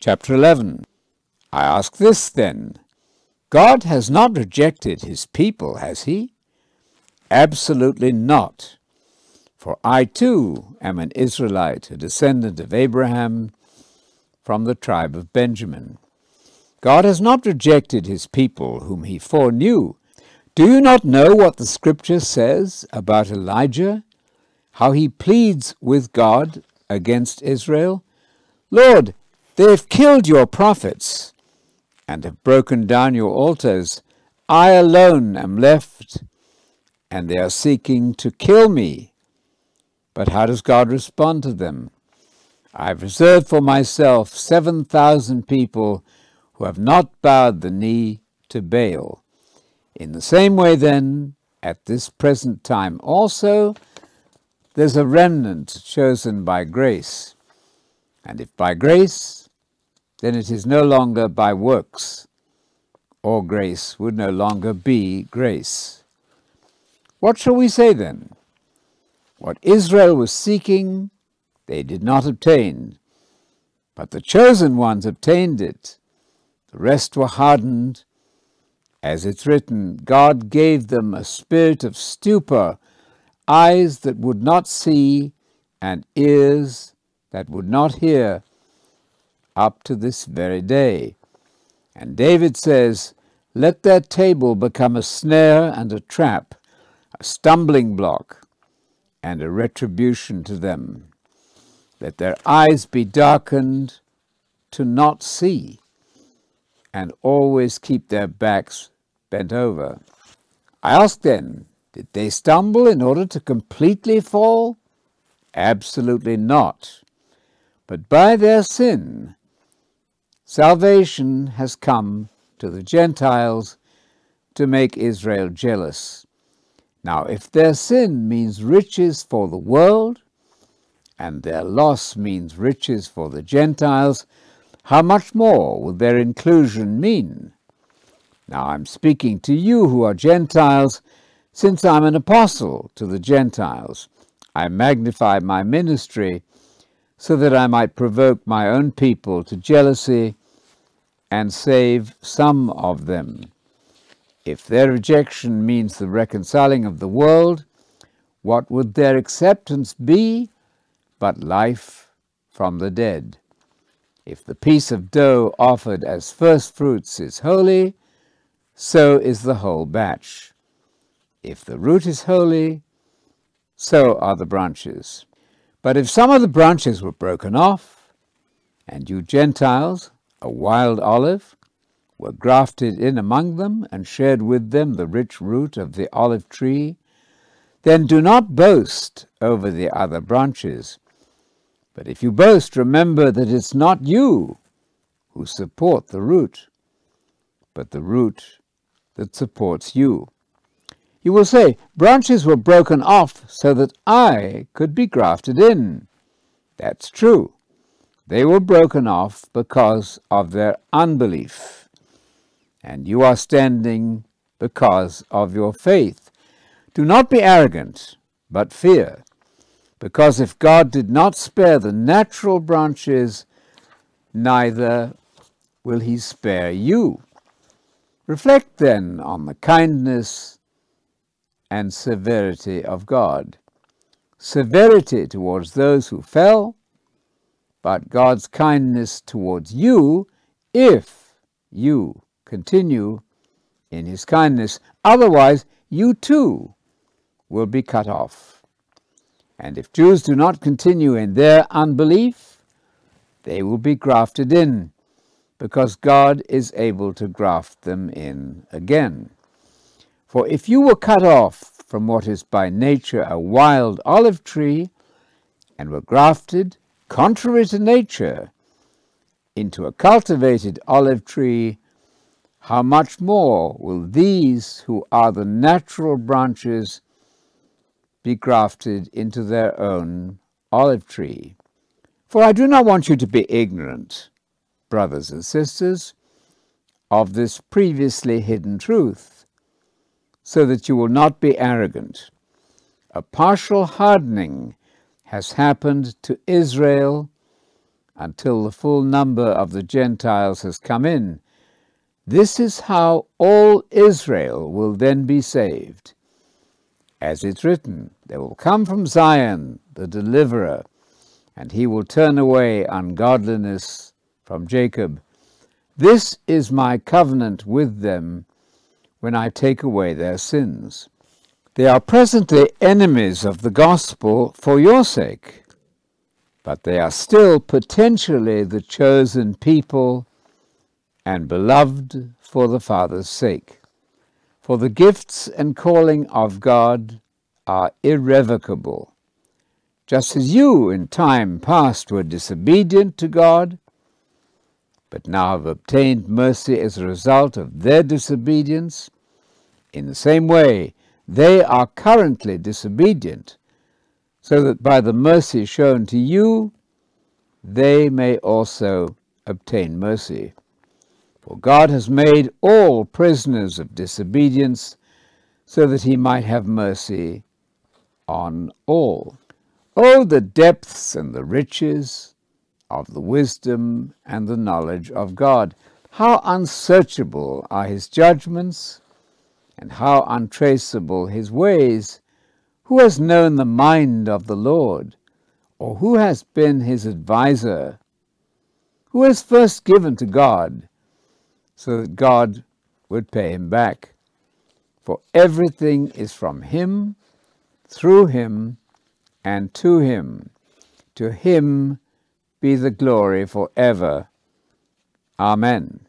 Chapter 11 I ask this then God has not rejected his people, has he? Absolutely not. For I too am an Israelite, a descendant of Abraham from the tribe of Benjamin. God has not rejected his people whom he foreknew. Do you not know what the scripture says about Elijah? How he pleads with God against Israel? Lord, they have killed your prophets and have broken down your altars. I alone am left, and they are seeking to kill me. But how does God respond to them? I have reserved for myself 7,000 people who have not bowed the knee to Baal. In the same way, then, at this present time also, there's a remnant chosen by grace. And if by grace, then it is no longer by works, or grace would no longer be grace. What shall we say then? What Israel was seeking, they did not obtain, but the chosen ones obtained it. The rest were hardened. As it's written, God gave them a spirit of stupor, eyes that would not see, and ears that would not hear, up to this very day. And David says, Let their table become a snare and a trap, a stumbling block, and a retribution to them. Let their eyes be darkened to not see and always keep their backs bent over. I ask then, did they stumble in order to completely fall? Absolutely not. But by their sin, salvation has come to the Gentiles to make Israel jealous. Now, if their sin means riches for the world, and their loss means riches for the Gentiles, how much more will their inclusion mean? Now I'm speaking to you who are Gentiles, since I'm an apostle to the Gentiles. I magnify my ministry so that I might provoke my own people to jealousy and save some of them. If their rejection means the reconciling of the world, what would their acceptance be but life from the dead? If the piece of dough offered as first fruits is holy, so is the whole batch. If the root is holy, so are the branches. But if some of the branches were broken off, and you Gentiles, a wild olive, were grafted in among them and shared with them the rich root of the olive tree, then do not boast over the other branches. But if you boast, remember that it's not you who support the root, but the root that supports you. You will say, branches were broken off so that I could be grafted in. That's true. They were broken off because of their unbelief. And you are standing because of your faith. Do not be arrogant, but fear. Because if God did not spare the natural branches, neither will he spare you. Reflect then on the kindness and severity of God. Severity towards those who fell, but God's kindness towards you if you continue in his kindness. Otherwise, you too will be cut off. And if Jews do not continue in their unbelief, they will be grafted in, because God is able to graft them in again. For if you were cut off from what is by nature a wild olive tree, and were grafted, contrary to nature, into a cultivated olive tree, how much more will these who are the natural branches be grafted into their own olive tree. For I do not want you to be ignorant, brothers and sisters, of this previously hidden truth, so that you will not be arrogant. A partial hardening has happened to Israel until the full number of the Gentiles has come in. This is how all Israel will then be saved. As it's written, there will come from Zion the deliverer, and he will turn away ungodliness from Jacob. This is my covenant with them when I take away their sins. They are presently enemies of the gospel for your sake, but they are still potentially the chosen people and beloved for the Father's sake. For the gifts and calling of God are irrevocable. Just as you in time past were disobedient to God, but now have obtained mercy as a result of their disobedience, in the same way they are currently disobedient, so that by the mercy shown to you, they may also obtain mercy. For God has made all prisoners of disobedience, so that he might have mercy on all. Oh, the depths and the riches of the wisdom and the knowledge of God. How unsearchable are his judgments, and how untraceable his ways. Who has known the mind of the Lord, or who has been his adviser? Who has first given to God, so that God would pay him back? For everything is from him, through him, and to him. To him be the glory for ever. Amen.